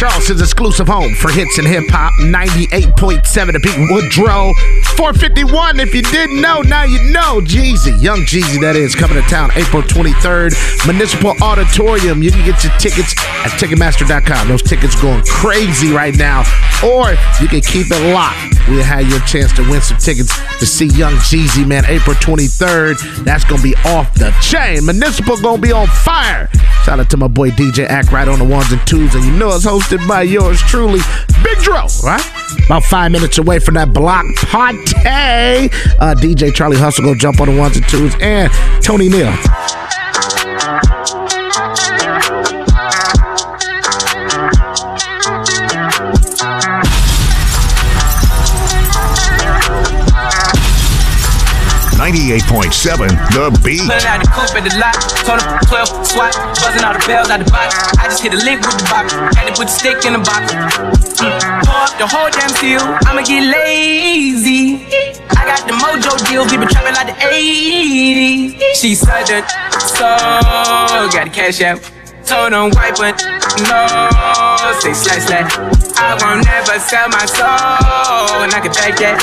Charleston's exclusive home for hits and hip hop. 98.7 to Pete Woodrow. 451. If you didn't know, now you know. Jeezy, Young Jeezy, that is, coming to town April 23rd. Municipal Auditorium. You can get your tickets at Ticketmaster.com. Those tickets going crazy right now. Or you can keep it locked. We'll have your chance to win some tickets to see Young Jeezy, man, April 23rd. That's going to be off the chain. Municipal going to be on fire. Shout out to my boy DJ Act right on the ones and twos. And you know it's hosted by yours truly, Big Dro, right? About five minutes away from that block party. Uh, DJ Charlie Hustle go jump on the ones and twos. And Tony Neal. 98.7 The Beat. Pulling out the coupe at the lot. Told him 12 swat. Buzzing all the bells out the box. I just hit a lick with the box. Had to put the stick in the box. Mm. Pour up the whole damn seal. I'ma get lazy. I got the mojo deals. We been trapping like the 80s. She said that. So, got the cash out. Told him white, but no. Say slash slash. I won't never sell my soul. And I can back that.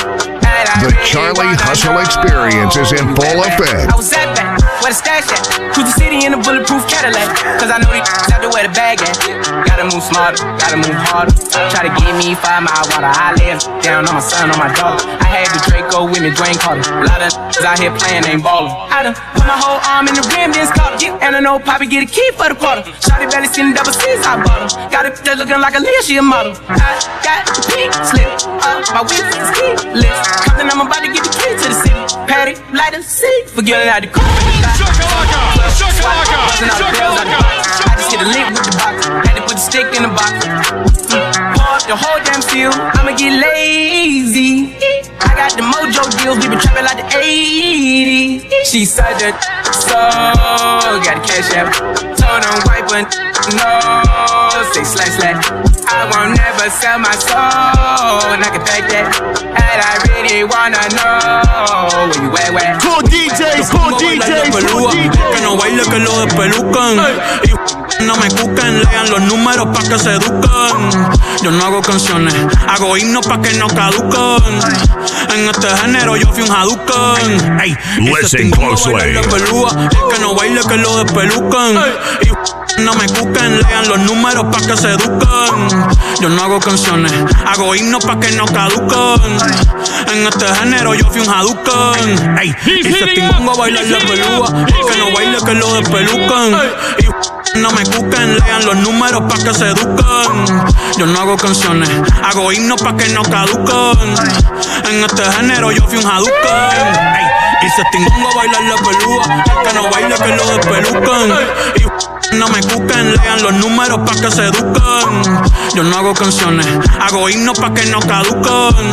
The Charlie Hustle Experience is in full effect. That, where the stash at? Cruise the city in a bulletproof Cadillac. Cause I know these out there where the bag at. Gotta move smarter, gotta move harder. Try to give me five mile water. I live down on my son, on my daughter. I had the Draco with me, Dwayne Carter. A lot of out here playing, ain't ballin'. I done put my whole arm in the rim, then caught it. And I know Poppy get a key for the quarter. Shotty belly skin double C's, I bought her. Got it just looking like a Leah, she a model. I got the pink slip, uh, my whip is key list. Compton, I'm about to get the key to the city. Patty, light and see, forgetting how to cook. Shakalaka, shakalaka, I just hit a lick with the box, had to put the stick in the box. Pour up the whole damn field, I'ma get lazy. I got the mojo deals, we been trapping like the 80s. She said that, so got the cash. Told him white, but no, say slash slash. I won't never sell my soul, and I can back that. And I really wanna know where you at, where. Cool DJs, cool DJs, cool DJs. Que no baile, que lo despelucan. Y no me cuquen, lean los números pa' que se eduquen. Yo no hago canciones, hago himnos pa' que no caducan. En este género yo fui un Hadouken. Ey, Listen closely. que no baile, que lo despelucan. Y no me cuquen, lean los números pa' que se eduquen. Yo no hago canciones, hago himnos pa' que no caducan. En este género yo fui un Hadouken. Ey, y se tengo a bailar la pelúa. Que no baile, que lo despelucan. Y no me cuquen, lean los números pa' que se eduquen. Yo no hago canciones, hago himnos pa' que no caducan. En este género yo fui un Hadouken. Y se a bailar la pelúa. Que no baile, que lo despelucan. Y no me cuquen, lean los números pa' que se eduquen. Yo no hago canciones, hago himnos pa' que no caducan.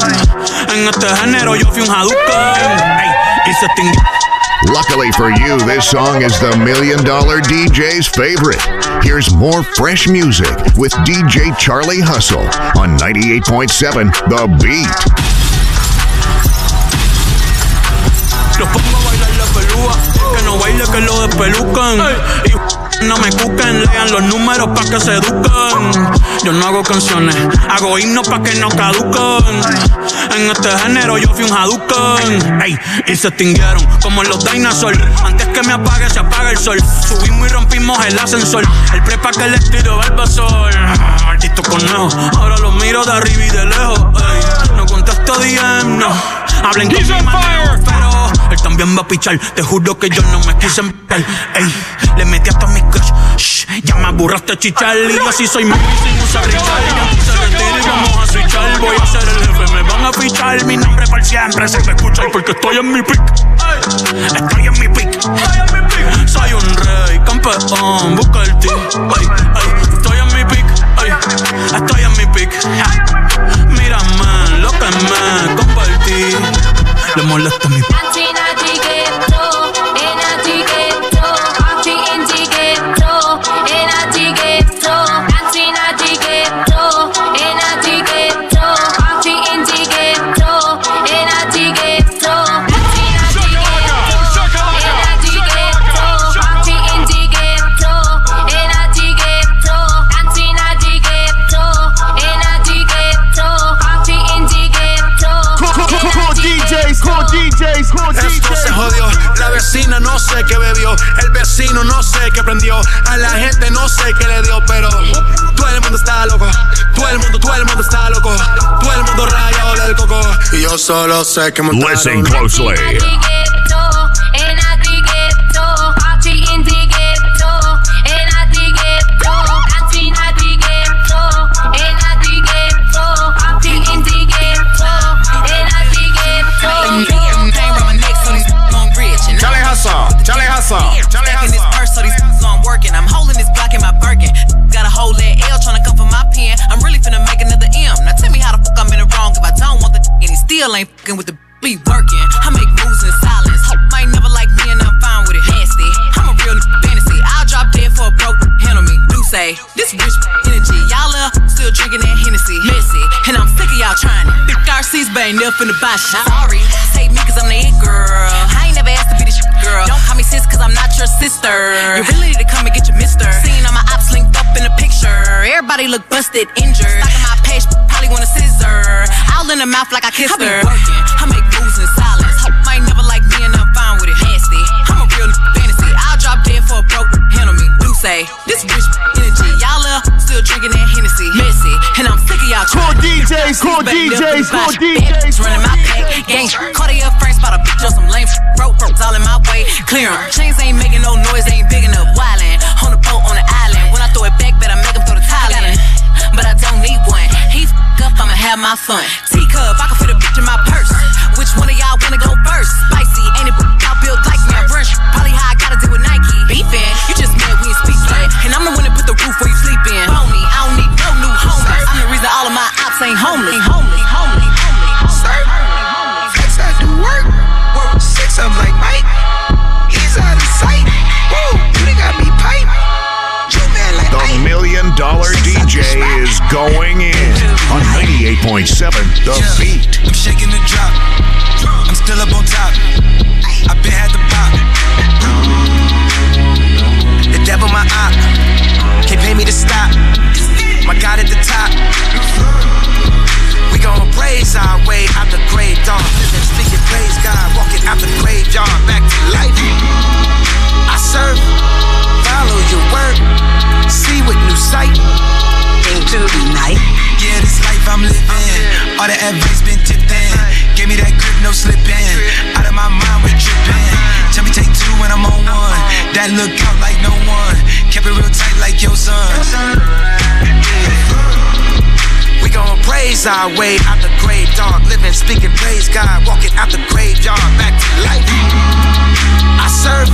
En este género yo fui un Hadouken. Y se tengo Luckily for you, this song is the Million Dollar DJ's favorite. Here's more fresh music with DJ Charlie Hustle on 98.7 The Beat. Los pongo a bailar la pelúa, que no baile, que lo despelucan. Y no me cuquen, lean los números pa' que se eduquen. Yo no hago canciones, hago himnos pa' que no caducan. En este género yo fui un Hadouken. Ey, y se extinguieron como los dinosaurs. Antes que me apague, se apaga el sol. Subimos y rompimos el ascensor. El prepa que le tiro Barbasol. Ah, Maldito conejo, ahora lo miro de arriba y de lejos. Ey, no contesto DM, no. Hablen con mi pero también va a pichar. Te juro que yo no me quise empicar. Ey, le metí hasta mis crush. Shh, ya me aburraste chichar. Y yo sí soy y vamos a switchar. Voy a ser el jefe, me van a fichar. Mi nombre para siempre se va a escuchar porque estoy en mi pick. Estoy solo sé que montaron. Listen closely. Charlie Hustle. Charlie Hustle. this purse, so these on working. I'm holding still ain't fucking with the be working. I make moves in silence. Hope I ain't never like me and I'm fine with it. Nasty. I'm a real fantasy. I'll drop dead for a broke. Handle me. Do say this bitch energy. Y'all uh, still drinking that Hennessy. Messy. And I'm sick of y'all trying it. Big RC's but ain't never finna buy shit. Sorry. Take me cause I'm the it girl. I ain't never asked to be the shit girl. Don't call me sis cause I'm not your sister. You really need to come and get your mister. Seeing all my ops up in the picture. Everybody look busted, injured. Stalking my page, probably want a scissor. All in the mouth like I kissed her. I be working. I make moves in silence. Hope I never like me and I'm fine with it. Nasty. I'm a real fantasy. I'll drop dead for a broke. Handle me. Do say this bitch energy. Y'all uh, still drinking that Hennessy. Messy. And I'm sick of y'all Cool DJs, cool DJs, cool DJs. Running my pack. Gang. Cartier frames, spot a bitch on some lame rope. All in my way. Clear 'em. Chains ain't making no noise. Ain't big enough. Wildin'. On the boat on the island. When I throw it back, better make 'em throw the Thailand. But I don't need one. He f up, I'ma have my fun. Teacup, I can fit a bitch in my purse. Which one of y'all wanna go first? Spicy, ain't it? Y'all build like me. I run probably how I gotta deal with Nike. Beefing, you just mad we ain't speak yet. And I'm the one that put the roof where you sleep in. Phony, I don't need no new homies. I'm the reason all of my ops ain't homeless, going in on 98.7 The Beat. I'm shaking the drop. I'm still up on top. I've been had the pop. The devil my op. Can't pay me to stop. My God at the top. We gon' praise our way out the grave, dog. Speaking, praise God, walking out the graveyard, back to life. I serve, follow your word, see with new sight. Into the night. Yeah, this life I'm living. All the advice been tipped in. Gave me that grip, no slipping. Out of my mind, we tripping. Tell me take two when I'm on one. That look out like no one. Kept it real tight like your son. We gon' praise our way out the grave, dog. Living, speaking, praise God. Walking out the graveyard, back to life. I serve,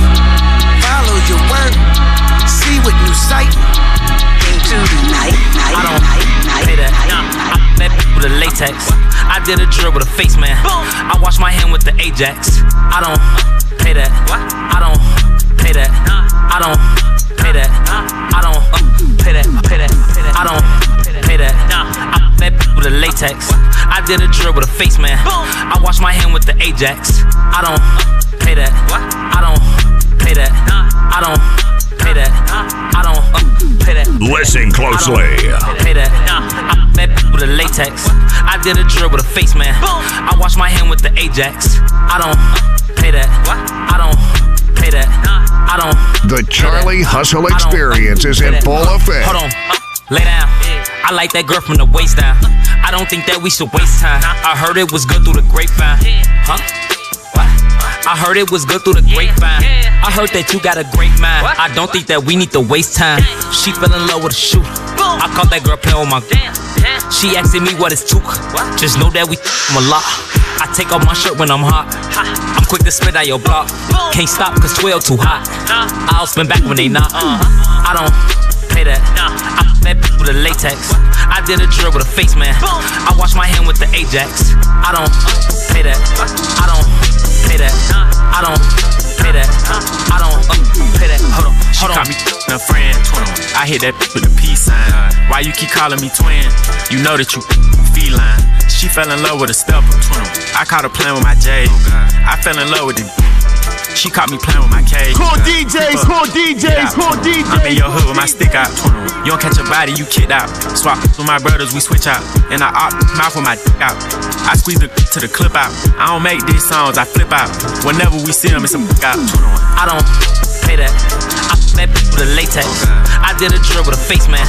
follow your word, see with new sight. Into the night. Night. I don't pay that. I met with a latex. I did a drill with a face man. I wash my hand with the Ajax. I don't pay that. I don't pay that. I don't pay that. I don't pay that. I don't pay that. I don't pay that. I met with a latex. I did a drill with a face man. I wash my hand with the Ajax. I don't pay that. I don't pay that. I don't pay that. I don't pay that. Listen closely. Pay that. I met with a latex. I did a drill with a face man. I wash my hand with the Ajax. I don't pay that. I don't pay that. I don't. The Charlie Hustle experience is in full effect. Hold on. Lay down. I like that girl from the waist down. I don't think that we should waste time. I heard it was good through the grapevine. Huh? What? I heard it was good through the grapevine. I heard that you got a great mind. I don't think that we need to waste time. She fell in love with a shooter. I caught that girl playing with my She asking me what it's took. Just know that we a lot. I take off my shirt when I'm hot. I'm quick to spit out your block. Can't stop cause 12 too hot. I'll spin back when they knock. I don't pay that. I met with a latex. I did a drill with a face man. I wash my hand with the Ajax. I don't pay that. I don't pay that. I don't pay that. I don't uh, pay that. Hold on. She Hold call on. me a friend. I hit that with a peace sign. Why you keep calling me twin? You know that you feline. She fell in love with a stepper. I caught her playing with my J. I fell in love with the She caught me playing with my cage. Call DJs, call DJs, call DJs. I'm in your hood with my stick out. You don't catch a body, you kicked out. Swap with my brothers, we switch out. And I op mouth with my dick out. I squeeze the to the clip out. I don't make these songs, I flip out. Whenever we see them, it's a fuck out. I don't pay that. I people with a latex. I did a drill with a face man.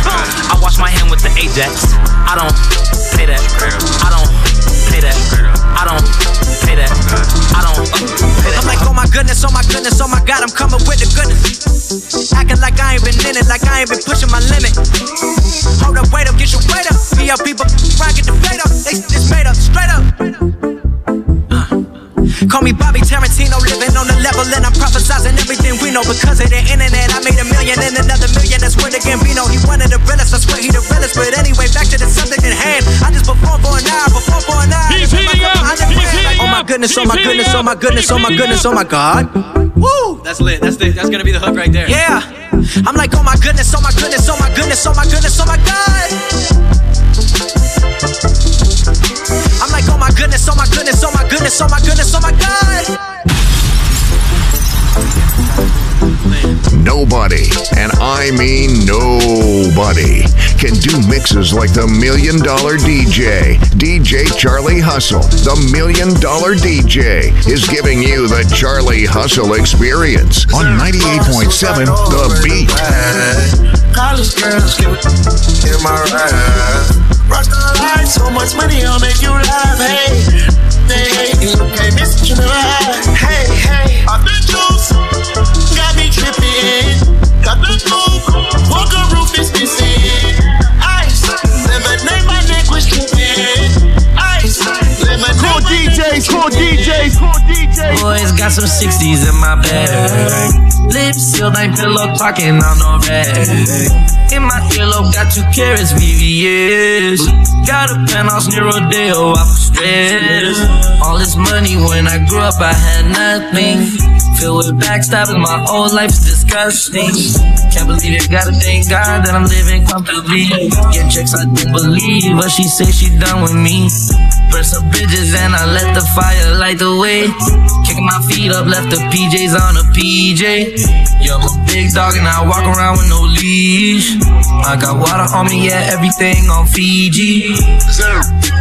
I wash my hand with the Ajax. I don't pay that. I don't pay that. I don't pay that. I don't pay that. I'm like, oh my goodness, oh my goodness, oh my god, I'm coming with the goodness. Acting like I ain't been in it, like I ain't been pushing my limit. Hold up, wait up, get your weight up. PL people, rock, get the plate up. They just made up, straight up. Call me Bobby Tarantino, living on the level, and I'm prophesizing everything we know because of the internet. I made a million and another million. That's where the Gambino. He one of the realest. I swear he the realest. But anyway, back to the subject at hand. I just perform for an hour, perform for an hour. He's heating up. He's heating Oh my goodness, oh, oh my goodness, oh my goodness, oh my goodness, oh my god. Woo! That's lit. That's the, that's gonna be the hook right there. Yeah. I'm like, oh my goodness, oh my goodness, oh my goodness, oh my goodness, oh my god. My goodness, oh my goodness, oh my goodness, oh my goodness, oh my god. Nobody, and I mean nobody, can do mixes like the Million Dollar DJ. DJ Charlie Hustle, the Million Dollar DJ, is giving you the Charlie Hustle experience on 98.7 The Beat. College girls give in my ride. Rockstar life, so much money, I'll make you laugh. Hey, they hate you, can't miss you know Hey, hey, I've been juice, got me tripping. Got the coupe, DJs, call DJs, call DJs. Boys got some 60s in my bag. Lips sealed, ain't pillow talking on no rag. In my earlobe, got two carrots, VVS. Got a penthouse near Rodeo, I was stressed. All this money when I grew up, I had nothing. Filled with backstabbing, my whole life is disgusting. Can't believe it, gotta thank God that I'm living comfortably. Get checks, I didn't believe, but she said she done with me. Burn some bridges and I let the fire light the way. Kicking my feet up, left the PJs on a PJ. Yo, I'm a big dog and I walk around with no leash. I got water on me, yeah, everything on Fiji.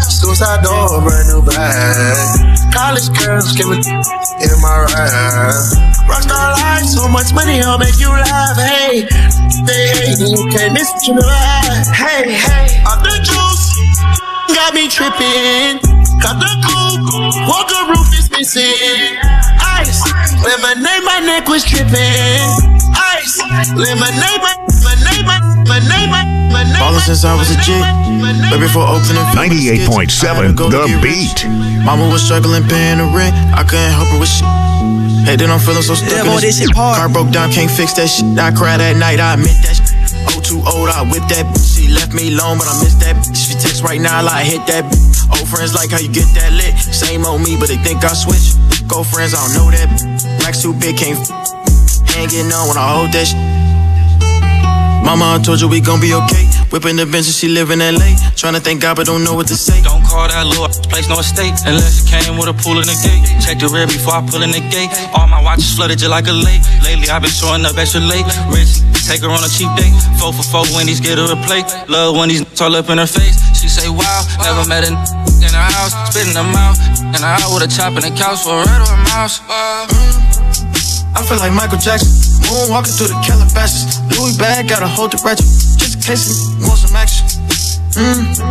Suicide door, brand new bag. College girls give it in my ride. Rockstar life, so much money, I'll make you laugh. Hey, they you, can't miss it, you know I- Hey, hey, got me tripping. Got the coupe, walker roof is missing. Ice, lemonade, my neck was tripping. Ice, lemonade, my, lemonade, my, lemonade, my, lemonade. Ballin' since I was a G. But before Oakland and 98.7 The Beat. Mama was struggling paying the rent. I couldn't help her with shit. Hey, then I'm feeling so stuck Yeah, in boy, this this shit hard. Car broke down, can't fix that shit. I cried at night, I admit that shit. Too old, I whip that bitch. She left me alone, but I miss that bitch. She text right now, like, hit that bitch. Old friends like how you get that lit. Same old me, but they think I switch. Go friends, I don't know that bitch. Racks too big, can't f- Hanging on when I hold that shit. Mama, I told you we gon' be okay. Whipping the bench and she live in LA. Tryna thank God, but don't know what to say. Don't call that little place no estate unless it came with a pool in the gate. Check the rear before I pull in the gate. All my watches flooded just like a lake. Lately I've been showing up extra late. Rich, take her on a cheap date. Four for four Wendy's, get her a plate. Love when these all up in her face. She say wow, never met a in her house, spitting them out. And I out with a chop in the couch for a red or a mouse. Uh, I feel like Michael Jackson, moonwalking through the Calabasas. Louis bag, gotta hold the ratchet, just in case he want some action. Mm.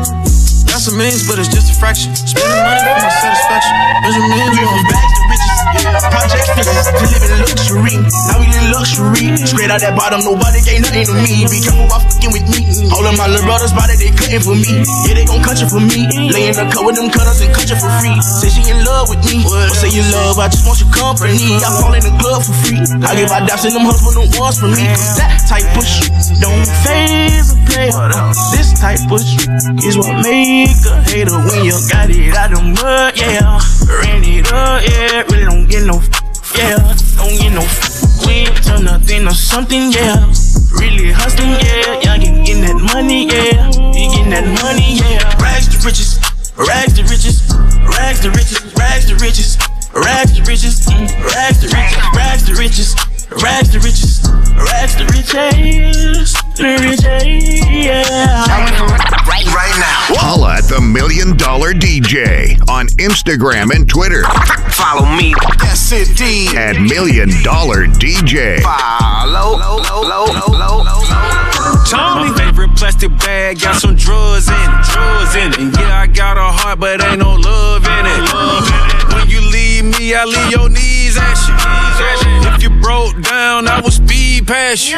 Got some millions, but it's just a fraction. Spending money for my satisfaction. There's a million Moving back to riches, yeah. Project fixes to live in luxury. Now we live luxury. Straight out that bottom, nobody gave nothing to me. Be careful while fucking with me. All of my little brothers body, they cutting for me. Yeah, they gon' cut you for me. Lay in the cut with them cutters and cut you for free. Say she in love with me. But say you love, I just want your company. I fall in the club for free. I give my daps and them husband them ones for me. Cause that type of shit don't phase a player. This type of shit is what make a hater when you got it out the mud, yeah. Ran up, yeah. Really don't get no, yeah. Don't get no, we ain't turn nothing or something, yeah. Really hustling, yeah. Y'all get getting that money, yeah. You getting that money, yeah. Rags to riches, rags to riches, rags to riches, rags to riches, rags to riches, mm, rags to riches. Rags to riches, rags to riches, to riches, yeah. Right, right now. Holla at the Million Dollar DJ on Instagram and Twitter. Follow me. That's. At Million Dollar DJ. Follow. Low, low, low, Charlie favorite plastic bag got some drugs in it, drugs in it. And yeah, I got a heart, but ain't no love in it. Love in it. When you leave me, I leave your knees ashy. If you broke down, I will speed past you.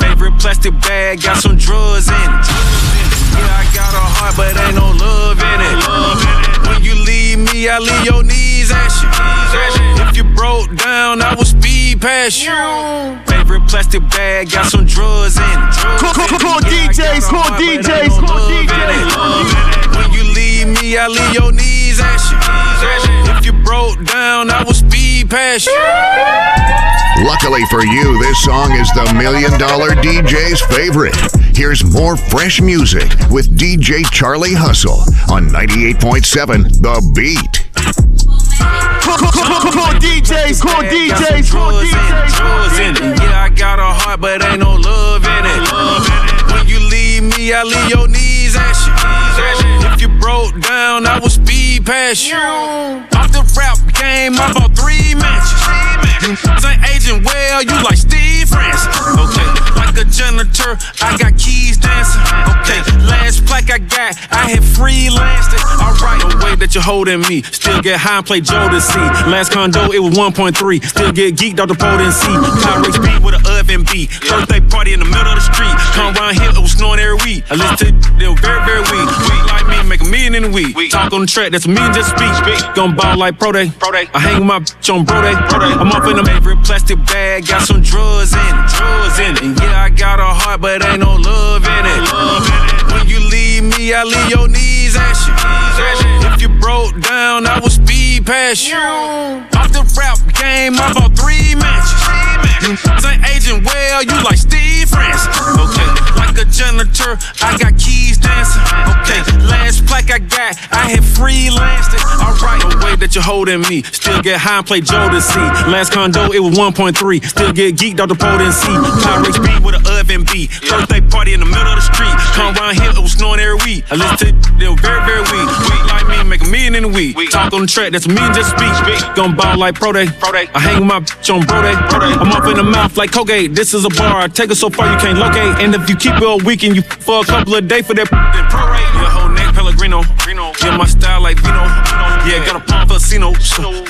Favorite plastic bag got some drugs in it. Yeah, I got a heart, but ain't no love in it. When you leave me, I leave your knees ashy. If you broke down, I will speed past you. Favorite plastic bag got some drugs in it. Got DJs, a cool heart, but ain't DJs, no cool love in DJs. When you leave me, I leave your knees ashy. If you broke down, I will speed past you. Luckily for you, this song is the Million Dollar DJ's favorite. Here's more fresh music with DJ Charlie Hustle on 98.7 The Beat. Cool, DJs, cool DJs, cool DJs. drugs in it. Yeah, I got a heart, but ain't no love in it. When you leave me, I leave your knees ashy. If you broke down, I will speed past you. Game, I bought three matches. Ain't aging well, you like Steve Francis. Okay, like a janitor, I got keys dancing. Okay, last plaque I got, I had freelanced it. Alright, the way that you're holding me, still get high and play Jodeci. Last condo, it was 1.3. Still get geeked off the potency. Pyrex beat with an oven beat. Birthday party in the middle of the street. Come around here, it was snowing every week. I listen to they were very, very weak. Weak like me, make a million in a week. Talk on the track, that's a just speak. Gon' ball like Pro Day. I hang with my bitch on Bro Day. I'm off in a favorite plastic bag, got some drugs in it. Drugs in it. And yeah, I got a heart, but ain't no love in it. When you leave me, I leave your knees ashy. If you broke down, I will speed past you. Off the rap game, I bought three matches. Ain't aging well, you like Steve Francis. Okay, like a janitor, I got keys dancing. Okay, last plaque I got, I had freelanced it. Alright, the way that you're holding me, still get high and play Jodeci. Last condo, it was 1.3. Still get geeked off the potency. Pyrex beat with an oven beat. Birthday party in the middle of the street. Come around here, it was snowing every week. I listen to they were very, very weak. Weak like me, make a million in a week. Talk on the track, that's a million just speak. Gon' ball like Pro Day. I hang with my bitch on Bro Day. I'm up in the mouth like Colgate. This is a bar. I take it so far you can't locate. And if you keep it all weekend, you for a couple of days for that then prorate. Neck Yeah, my style like Vino. Yeah, got a palm for Casino.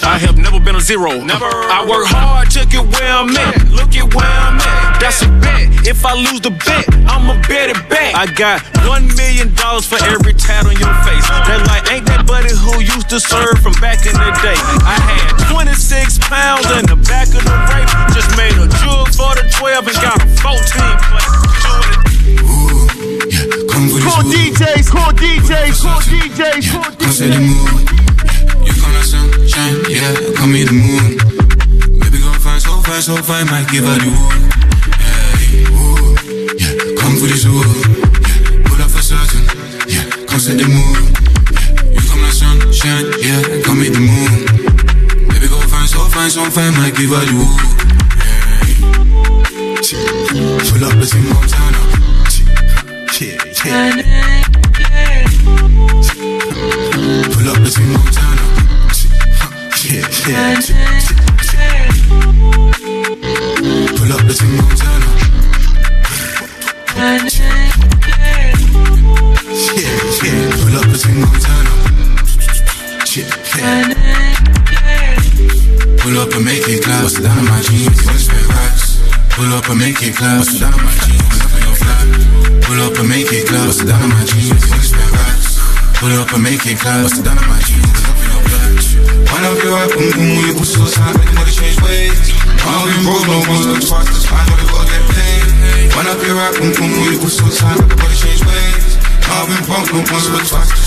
I have never been a zero. Never. I work hard, took it where I'm at. Look at where I'm at. That's a bet. If I lose the bet, I'ma bet it back. I got one million dollars for every tat on your face. That like ain't that buddy who used to serve from back in the day. I had 26 pounds in the back of the rape. Just made a jug for the 12 and got a 14 plate. Cool DJs, cool DJs, cool DJs, cool Come say the DJs. mood. You come like sunshine, yeah. Come me the moon. Baby, go fine, so fine, so fine, might give her the wood. Hey, ooh, yeah. Come for this wood. Yeah. Pull up for certain, yeah. Come set the. Yeah. You come like sunshine, yeah. Come me the moon. Baby, go fine, so fine, so fine, might give her the wood. Make it clap. Bust it my up in your flat. Wind boom boom, you put so the money change ways. All been broke, no one's gonna twice, fine, but we gotta get paid. Wind up your boom boom, you put so the money change ways. All been broke, no one's gonna twice, just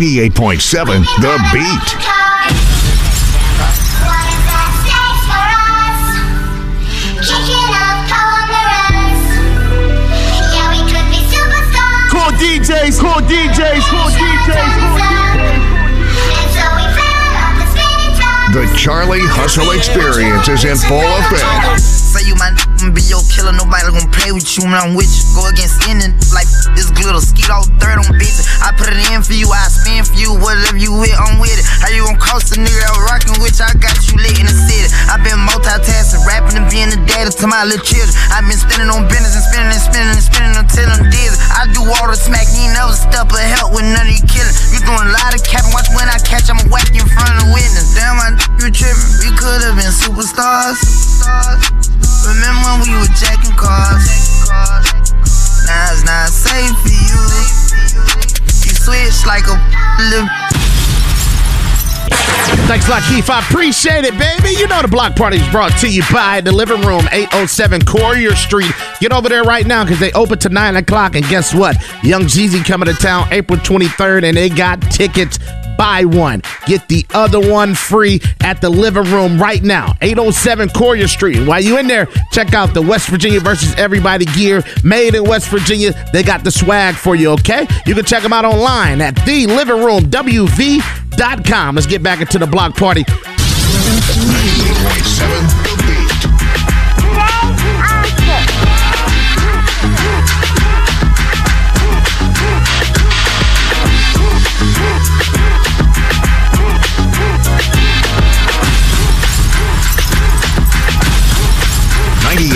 98.7 The Beat. Cool DJs, cool DJs, cool DJs, cool The Charlie Hustle Experience is in full effect. Say you my be your killer, nobody gonna play with you when I'm with you. Go against any like this glitter, skeet all on bitches. I put it in for you, I spin for you, whatever you with, I'm with it. How you gon' cost a nigga that rockin' you? I got you lit in the city. i been multitasking, rapping and being the daddy to my little children. i been spinning on business and spinning and spinning and spinning until I'm dizzy. I do all the smack, ain't never step or help with none of you killing. You doing a lot of capping, watch when I catch, I'ma whack in front of the witness. Damn, I you tripping. We could've been superstars. Remember when we were jacking cars? Now it's not safe for you. You switch like a. Thanks a lot, Keith. I appreciate it, baby. You know the block party is brought to you by the Living Room, 807 Quarrier Street. Get over there right now because they open to 9 o'clock. And guess what? Young Jeezy coming to town April 23rd, and they got tickets. Buy one, get the other one free at the Living Room right now, 807 Quarrier Street. While you in there, check out the West Virginia versus Everybody gear made in West Virginia. They got the swag for you, okay? You can check them out online at the Living Room WV.com. Let's get back into the block party. 98.7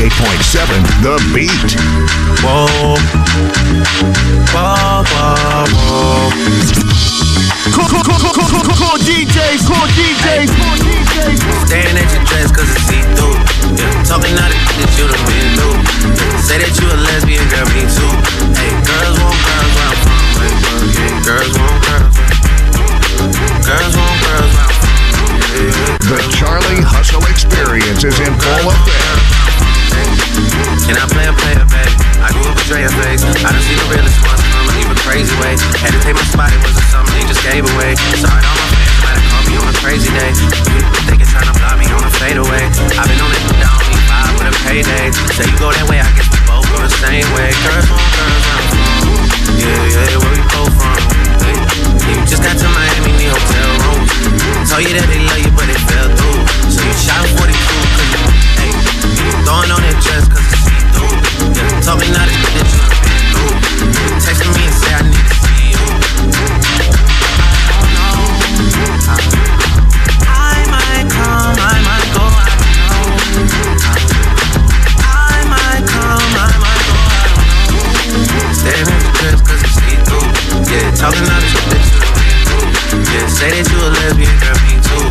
The Beat. Ninety-eight point seven, The Beat. Whoa, whoa, whoa, whoa. Cool, cool, cool, cool, cool, cool, cool DJs, cool DJs, cool DJs. Staring at your dress cause it's see through. Yeah, talking out of that you done been through. Yeah, say that you a lesbian, girl, me too. Hey, girls want girls where I'm from. Hey, girl, yeah, girls want girls. Girls Drea face. I done seen the realest ones come and leave a crazy way. Had to take my spot, it wasn't something they just gave away. Sorry to all my might have called me on a crazy day. They can try to block me on a fadeaway. I've been on it down, need five with a payday. Say you go that way, I guess we both go the same way. Girls want girls I'm. Yeah, yeah, where we both from. Hey, you just got to Miami, need hotel rooms. Told you that they love you, but they fell through. So you shot 42, cause you, hey, you throwing on that dress, cause it's Told me not to me and I need to see you. I might come, I might go, I might come, I might go, the it's see through. Yeah, bitch. Yeah, say that you girl, me too.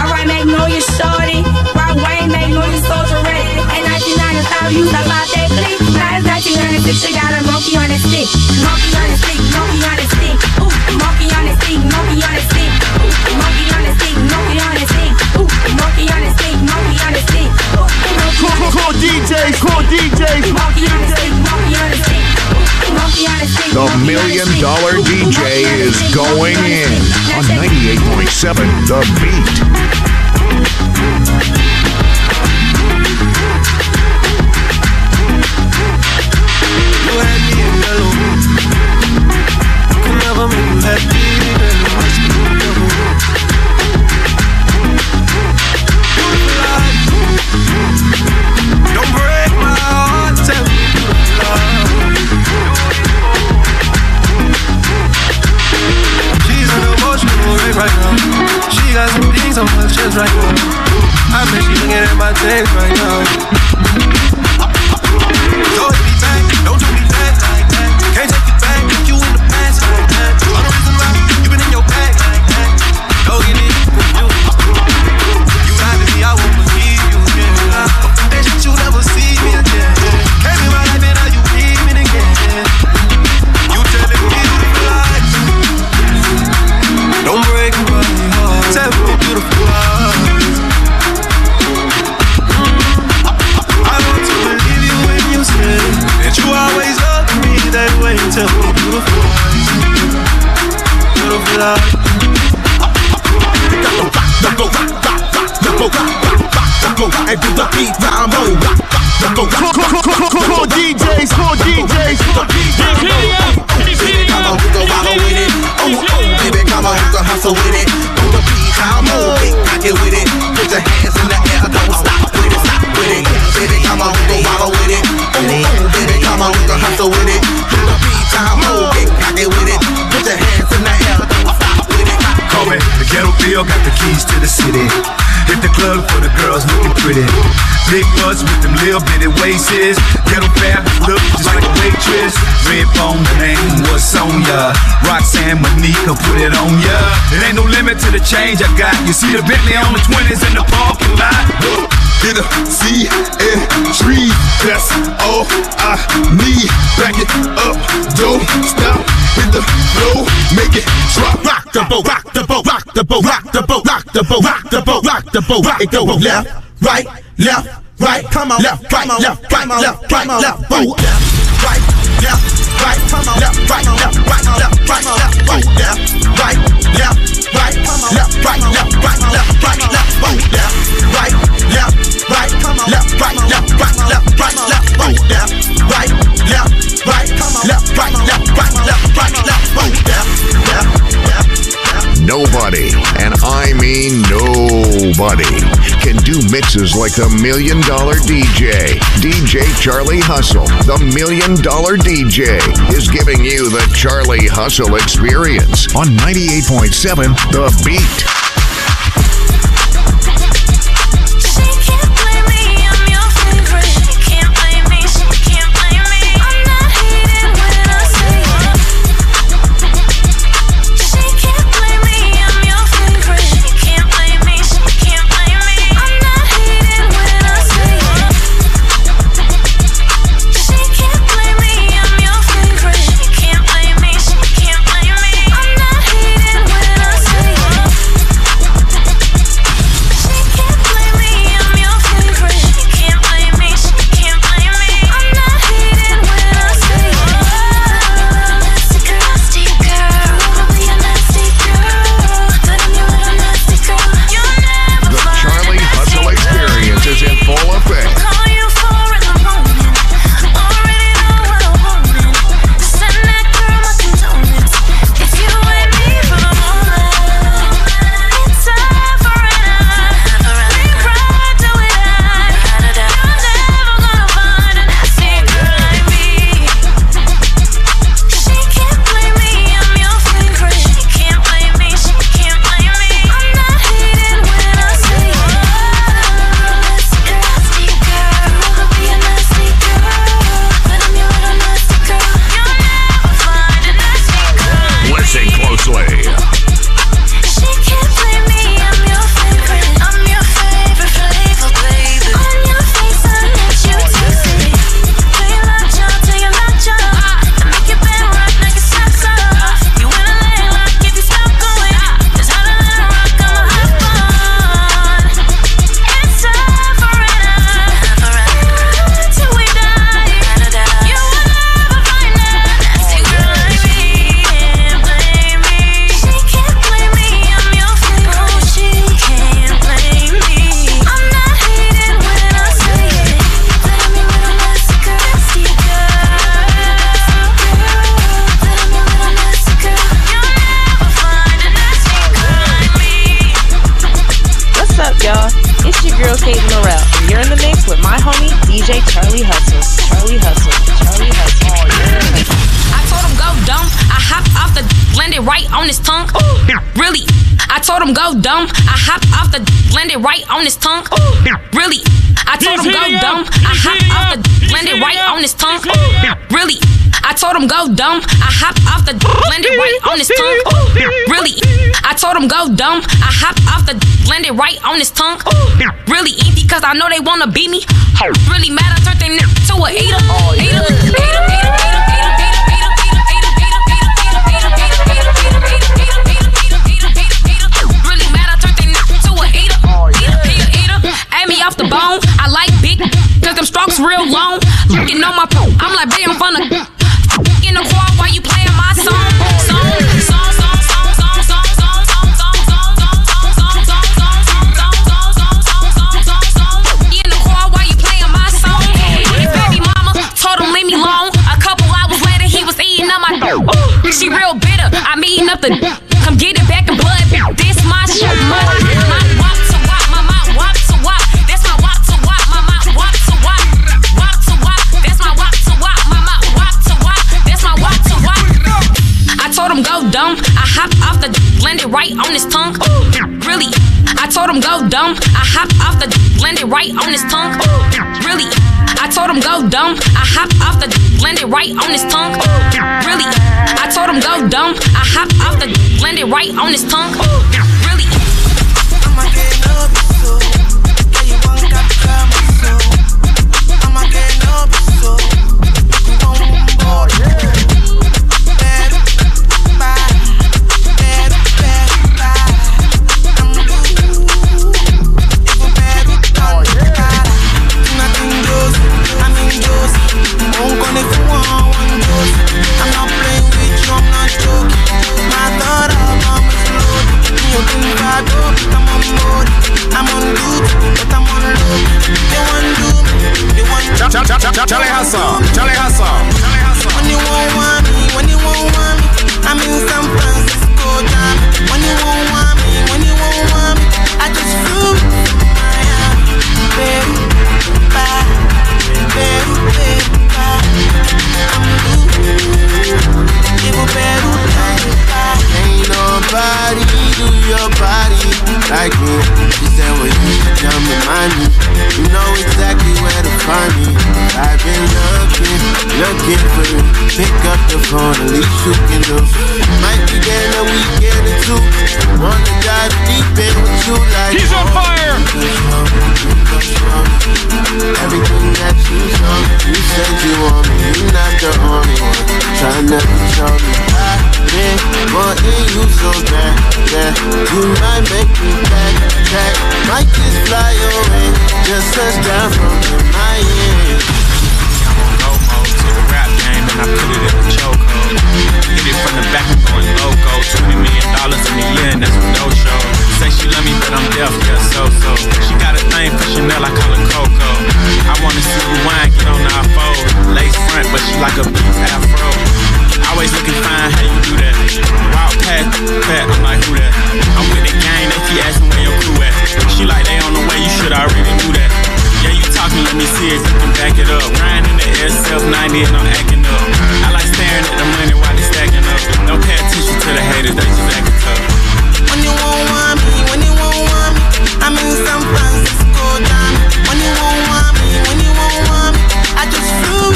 Alright, Magnolia 1995, you stop out that click. Now it's 1996, you got a monkey on the stick. Monkey on the stick, monkey on the stick. Ooh, monkey on the stick, monkey on the stick. Ooh, monkey on the stick, monkey on the stick. Ooh, monkey on the stick, monkey on the stick. Ooh, monkey Call, call, call DJs, call DJs. Monkey on the stick, monkey on the stick. Ooh, monkey on the stick. The Million Dollar DJ is going in on 98.7 The Beat. Me in double. Don't break my heart, tell me you love. She's right now. She got some things on her chest right now. I bet she looking at my text right now. And do the beat time mode. Call, call, call, call, call, call DJs, call DJs. Come on, we gon' wallow with it. Oh, oh, baby, come on, we gon' hustle with it. Do the beat time mode, get cocky with it. Put your hands in the air, don't stop with it, stop with it. Baby, come on, we gon' wallow with it. Oh, oh, baby, come on, we gon' hustle with it. Do the beat time mode, get cocky with it. Put your hands in the air, don't stop with it. Call me the ghetto bill, got the keys to the city. Hit the club for the girls looking pretty. Big butts with them little bitty waists. Ghetto fab look just like a waitress. Red bone, the name was Sonya. Roxanne Monica put it on ya. It ain't no limit to the change I got. You see the Bentley on the 20s in the parking lot. Hit a C and tree. That's all I need. Back it up, don't stop. Hit the flow, make it drop. Rock the boat, rock the boat, rock the boat, rock the boat, rock the boat, rock the boat, rock the boat, rock it go left, right, left, right, come on, left, right, left, right, left, right, left, boat, left, right, left, right, left, right, left, right, left, right, left, boat, left, right, left, right, left, right, left, right, left, right, left, right, left, right, left, right, left, right, left, right, left, right, left, right, left, right, left, right, left, right, left, left. Nobody, and I mean nobody, can do mixes like the Million Dollar DJ. DJ Charlie Hustle, the Million Dollar DJ, is giving you the Charlie Hustle experience on 98.7 The Beat. Dumb. I hopped off the He's landed right on his tongue. Really? I told him go dumb. I hopped off the landed right on his tongue. Really? I told him go dumb. I hopped off the landed right on his tongue. Really? Because I know they wanna beat me. Really mad I turned their neck to a eater. Eater. Eater. Eater. Eater. Off the bone strokes real long. Looking on my phone. I'm like, babe, I'm finna. In the car, while you playing my song. Song, song, song. Leave me alone. A couple hours later, he was eating up my. Ooh, she real bitter. I'm eating up the. Come get it back in blood. This my shit. Landed right on his tongue. Really? I told him go dumb. I hopped off the landed right on his tongue. Really? I told him go dumb. I hopped off the landed right on his tongue. Really? I told him go dumb. I hopped off the landed right on his tongue. Really? So bad, yeah. You might make me back, back. Might just fly away, just touch down from your mind. Go mode to the rap game and I put it in the chokehold. Hit it from the back, I'm going loco. Twenty million dollars in a year and that's a no show. Say she love me, but I'm deaf, yeah, so so. She got a thing for Chanel, I call her Coco. I wanna see you wine, get on our fold. Lace front, but she like a beast afro. Always looking fine, how you do that? Wild past, pat, I'm like, who that? I'm with the gang, they keep asking where your crew at. She like, they on the way, you should already knew that. Yeah, you talking, let me see if you can back it up. Riding in the air, self 90 and I'm acting up. I like staring at the money while they stacking up. Don't pay attention to the haters, they just acting tough. When you won't want me, when you won't want me, I'm in San Francisco, jam. When you won't want me, when you won't want me, I just flew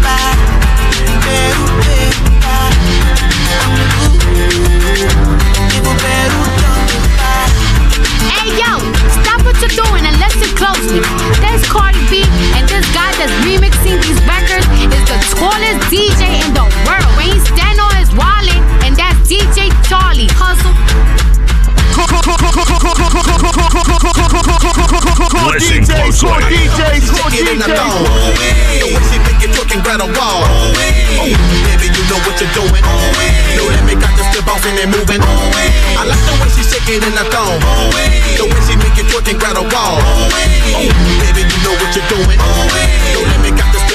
DJ in the day, we got it. It's a better tone, ta. Hey yo, stop what you doing and listen closely. This called beat and this guy that's remixing these backers is the talented DJ and the world. When he stand on his wallet, and that's DJ Charlie Hustle. The. Way she make wall. Oh, baby, you know what you're doing. Got still and. I like the way in the thong. The way she make wall. Oh, baby, you know what you're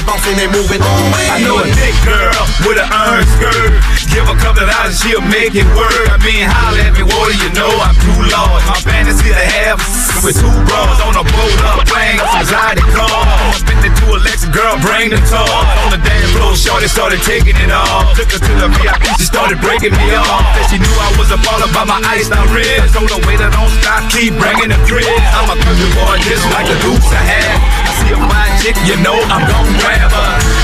bouncing and moving. I know a thick girl with an iron skirt. Give a couple of dollars, she'll make it work. I mean, holla at me, what you know I'm too large. My fantasy to have with two bras on a boat up plane, some anxiety car. Spin it to Alexa, girl, bring the talk. On the dance floor, shorty started taking it off. Took her to the VIP, she started breaking me off. Then she knew I was a baller by my ice out ribs. Told her waiter don't stop, keep bringing the crib. I'm a country boy, just like the dukes I had. A fine chick, you know I'm gon' grab her.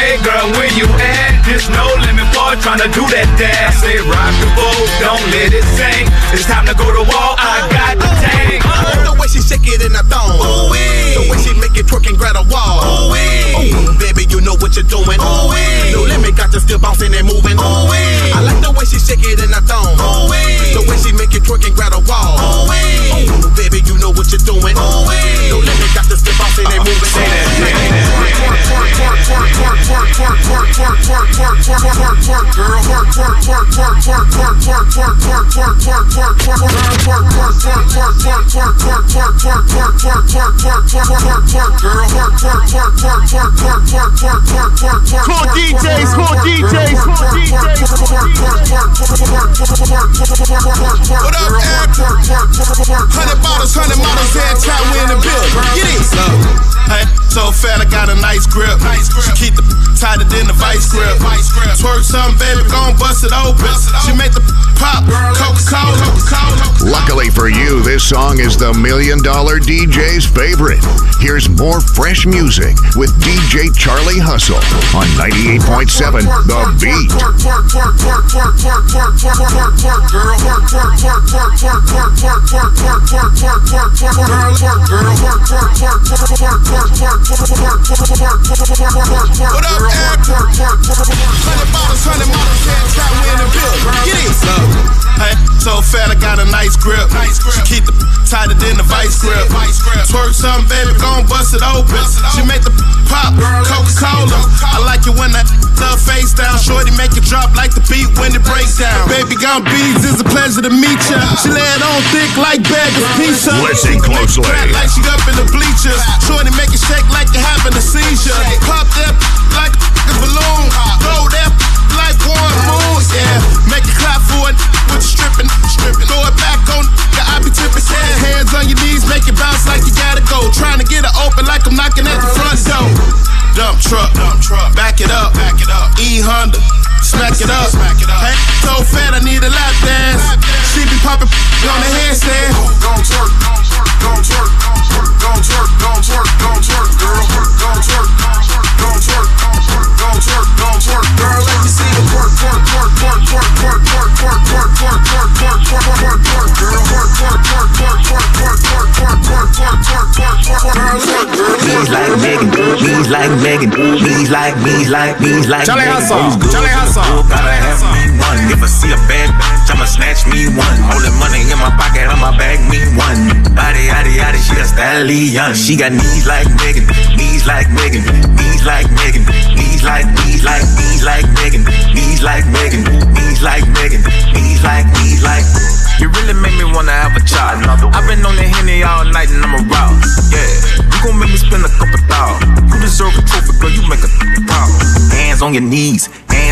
Mae, girl, where you at? There's no limit for trying to do that dance. Say rock the boat, don't let it sing. It's time to go to war. I got the tank. I like the way she shake it in the thong. Ooh, the way she make it twerk and grab a wall. Ooh-wee. Ooh, baby, you know what you're doing. Ooh-wee. no limit, got you still bouncing and moving. Ooh-wee. I like the way she shake it in the thong. Ooh-wee. the way she make it twerk and grab a wall. Ooh-wee. Ooh, baby, you know what you're doing. Ooh-wee. no limit, got you still bouncing and moving. Say that, say that. Twerk, twerk, twerk, twerk, twerk, twerk, twerk, twerk, twerk, twerk, twerk, twerk, twerk, twerk, girl. Twerk, twerk, twerk, twerk, twerk, twerk, twerk, twerk, twerk, twerk, twerk, twerk, twerk, girl. Twerk, twerk, twerk, twerk, twerk, twerk, twerk, twerk, twerk, twerk, twerk, twerk, twerk, twerk, twerk, twerk, girl. Twerk, twerk, twerk, twerk, twerk, twerk, twerk, twerk, twerk, twerk, twerk. Cool DJs, cool DJs, cool What up, Ab? Hundred bottles, hundred models, head chat, we in the building. Get it. Hey, so fat, I got a nice grip. She keep the tighter than the vice grip. Twerk something, baby, gon' bust it open. She make the pop, Coca-Cola. Luckily for for you, this song is the Million Dollar DJ's favorite. Here's more fresh music with DJ Charlie Hustle on 98.7 The Beat. So fat, I got a nice grip. Nice she keep the tighter than the vice grip. Twerk something, baby, gon' bust it open. She make the pop, Coca-Cola. I like it when that love face down. Shorty make it drop like the beat when it breaks down. Baby, gone beads, it's a pleasure to meet ya. She lay it on thick like bag of pizza. Listen closely. Like she up in the bleachers. Shorty make it shake like you're having a seizure. Pop that like a balloon. Throw that like one on the handstand. Gon' twerk, gon' twerk, gon' twerk, gon' twerk, gon' twerk, girl. Gon' twerk, gon' twerk, gon' twerk, gon' twerk, girl. Let me see you twerk, twerk, twerk, twerk, twerk, twerk, twerk, twerk, twerk, twerk, twerk, twerk, twerk, twerk, twerk, girl. Twerk, twerk, twerk, twerk, twerk, twerk, twerk, twerk, twerk, twerk, twerk, twerk, girl. Bees like Megan, bees like Megan, bees like, bees like, bees like Charlie. Hustle, Charlie Hustle. Gotta have me one. If I see a bad I'ma snatch me one. The money in my pocket, I'ma bag me one. Body, yaddy, yaddy, she a stallion. She got knees like Megan, knees like Megan, knees like Megan, knees like, knees like, knees like Megan, knees like Megan, knees like Megan, knees like, knees like. You really make me wanna have a child. I've been on the henny all night and I'm aroused. Yeah, you gon' make me spend a couple thousand. You deserve a trophy, girl. You make a proud. Hands on your knees,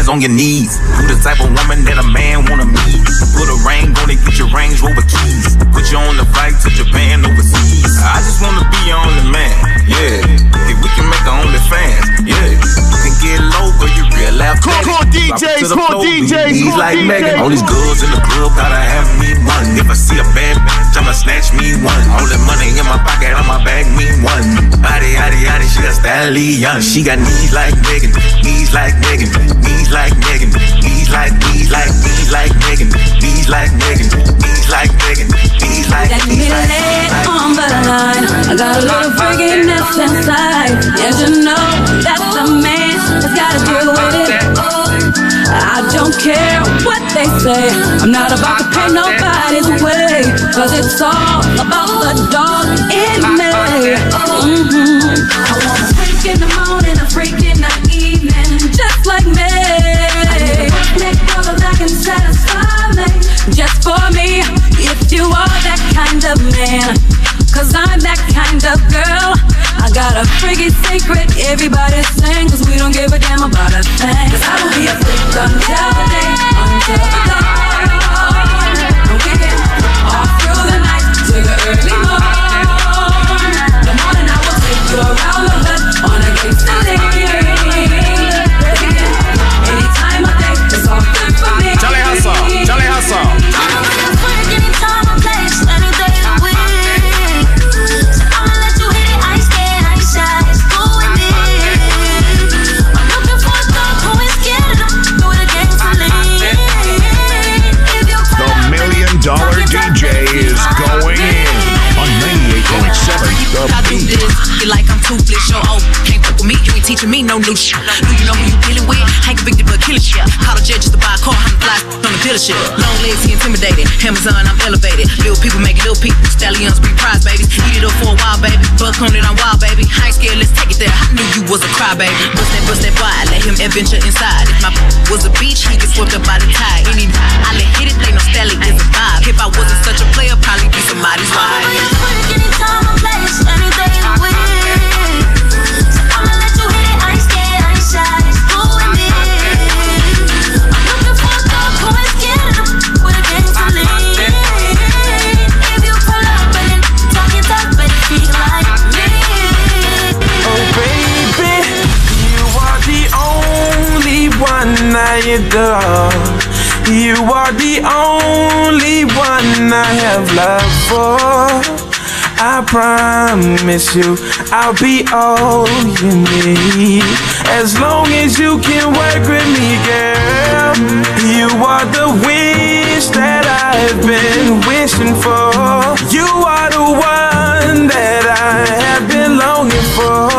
hands on your knees. You the type of woman that a man wanna meet. Put a ring on it, get your Range Rover keys. Put you on the flight to Japan overseas. I just wanna be your only man. Yeah, if we can make our only fans. Yeah, you can get low, girl. You real laugh. Cool, cool DJs, DJs, He's like Megan. All these girls in the club gotta have me one. If I see a bad bitch, I'ma snatch me one. All the money in my pocket, I'ma bag me one. Body, yaddy, yaddy, she a stallion. She got knees like Megan, knees like Megan, knees like Megan, knees like, knees like, knees like Megan, knees like Megan, knees like Megan, knees like, Let me knees like. lay on the line. I got a little freakiness inside. Yeah, you know that's a man that's gotta deal with it. I don't care what they say. I'm not about to pay nobody's way. Cause it's all about the dog in me. Mhm. I want a freak in the morning, a freak in the evening. Just like me. Neck brother that can satisfy me. Just for me, if you are that kind of man. Cause I'm that kind of girl. I got a freaking secret. Everybody's saying Cause we don't give a damn about a thing. Cause I will be a freak until the day, until the dawn And we can through the night the early The morning I will take you around the hood on a gangsta no new shit. Do you know who you dealing with? Ain't convicted but killing shit. Call a jet just to buy a car, I'm fly on the dealership. Long legs, he intimidated. Amazon, I'm elevated. Little people making little people. Stallions be prize babies. Eat it up for a while, baby. Buck on it, I'm wild, baby. Ain't scared, let's take it there. I knew you was a cry, baby. Bust that, bust that wide. Let him adventure inside. If my was a beach, he get swept up by the tide. Any I let hit it, they know Stallion is a vibe. If I wasn't such a player, probably be somebody's wife. Anytime, place, any Adore. You are the only one I have love for. I promise you, I'll be all you need. As long as you can work with me, girl. You are the wish that I've been wishing for. You are the one that I have been longing for.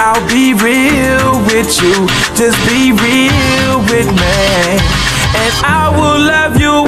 I'll be real with you, just be real with me. And I will love you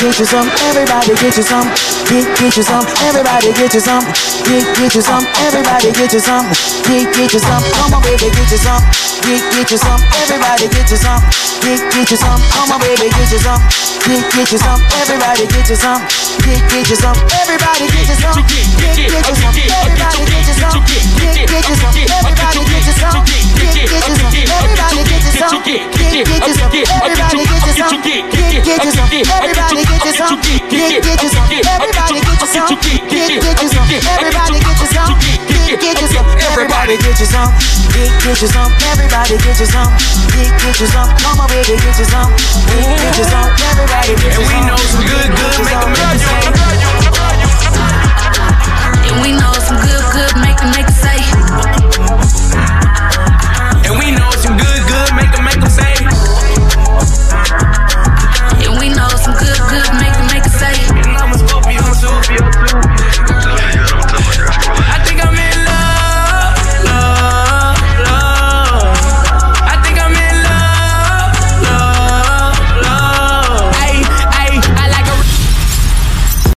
get, you some, everybody get you some, get, get you some, everybody get you some, get, get you some, everybody get you some, get, get you some, come on baby get you some, get, get you some, everybody get you some, get, get you some, come on baby get you some, get, get you some, everybody get you some, get, get you some, everybody get you some, get, get you some, everybody get you some, get, get you some, everybody get you some, get, get you some, everybody get you some, get, get you some, everybody get you some, get, get you some, everybody get you some, get you some. Get get you some. Everybody get you some. Get get you some. Everybody get you some. Get get you some. Everybody get you some. Get get you some. Everybody get you some. Get get you some. Come on, baby, get you some. Get get you some. Everybody get you some. And we know some good good make them love. And we know some good good make them make.